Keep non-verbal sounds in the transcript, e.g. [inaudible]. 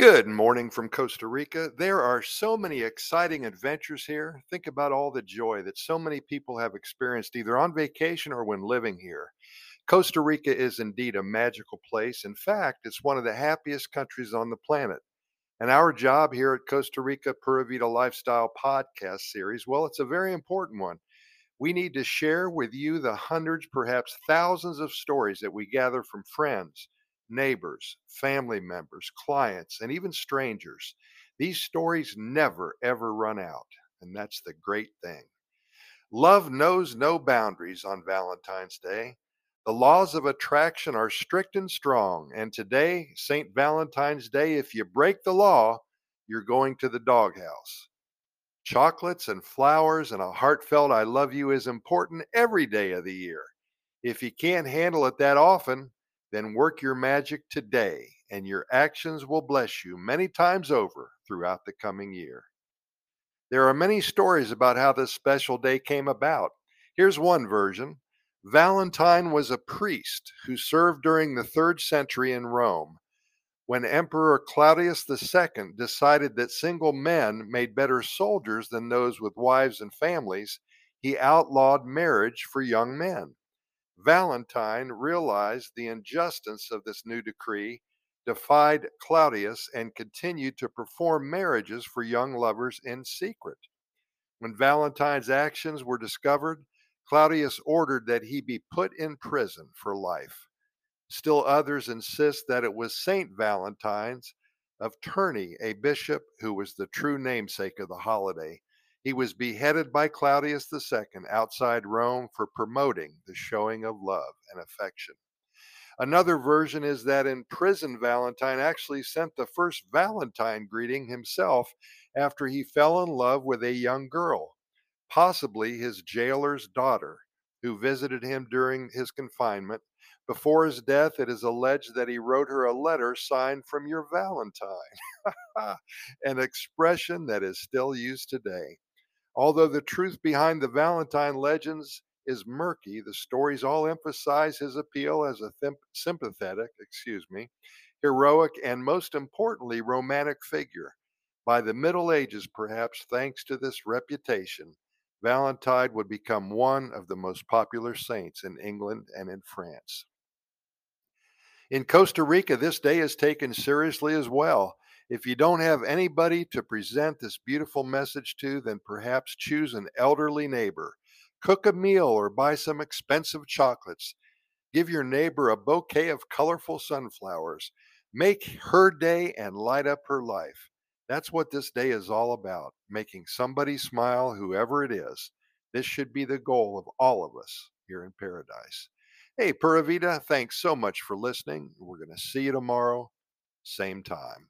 Good morning from Costa Rica. There are so many exciting adventures here. Think about all the joy that so many people have experienced either on vacation or when living here. Costa Rica is indeed a magical place. In fact, it's one of the happiest countries on the planet. And our job here at Costa Rica Pura Vida Lifestyle podcast series, well, it's a very important one. We need to share with you the hundreds, perhaps thousands of stories that we gather from friends neighbors, family members, clients, and even strangers. These stories never, ever run out. And that's the great thing. Love knows no boundaries on Valentine's Day. The laws of attraction are strict and strong. And today, St. Valentine's Day, if you break the law, you're going to the doghouse. Chocolates and flowers and a heartfelt I love you is important every day of the year. If you can't handle it that often, then work your magic today, and your actions will bless you many times over throughout the coming year. There are many stories about how this special day came about. Here's one version Valentine was a priest who served during the third century in Rome. When Emperor Claudius II decided that single men made better soldiers than those with wives and families, he outlawed marriage for young men. Valentine realized the injustice of this new decree, defied Claudius, and continued to perform marriages for young lovers in secret. When Valentine's actions were discovered, Claudius ordered that he be put in prison for life. Still others insist that it was Saint Valentine's of Terni, a bishop who was the true namesake of the holiday, he was beheaded by Claudius II outside Rome for promoting the showing of love and affection. Another version is that in prison, Valentine actually sent the first Valentine greeting himself after he fell in love with a young girl, possibly his jailer's daughter, who visited him during his confinement. Before his death, it is alleged that he wrote her a letter signed from your Valentine, [laughs] an expression that is still used today. Although the truth behind the Valentine legends is murky, the stories all emphasize his appeal as a th- sympathetic, excuse me, heroic, and most importantly, romantic figure. By the Middle Ages, perhaps thanks to this reputation, Valentine would become one of the most popular saints in England and in France. In Costa Rica, this day is taken seriously as well. If you don't have anybody to present this beautiful message to, then perhaps choose an elderly neighbor. Cook a meal or buy some expensive chocolates. Give your neighbor a bouquet of colorful sunflowers. Make her day and light up her life. That's what this day is all about making somebody smile, whoever it is. This should be the goal of all of us here in paradise. Hey, Pura Vida, thanks so much for listening. We're going to see you tomorrow, same time.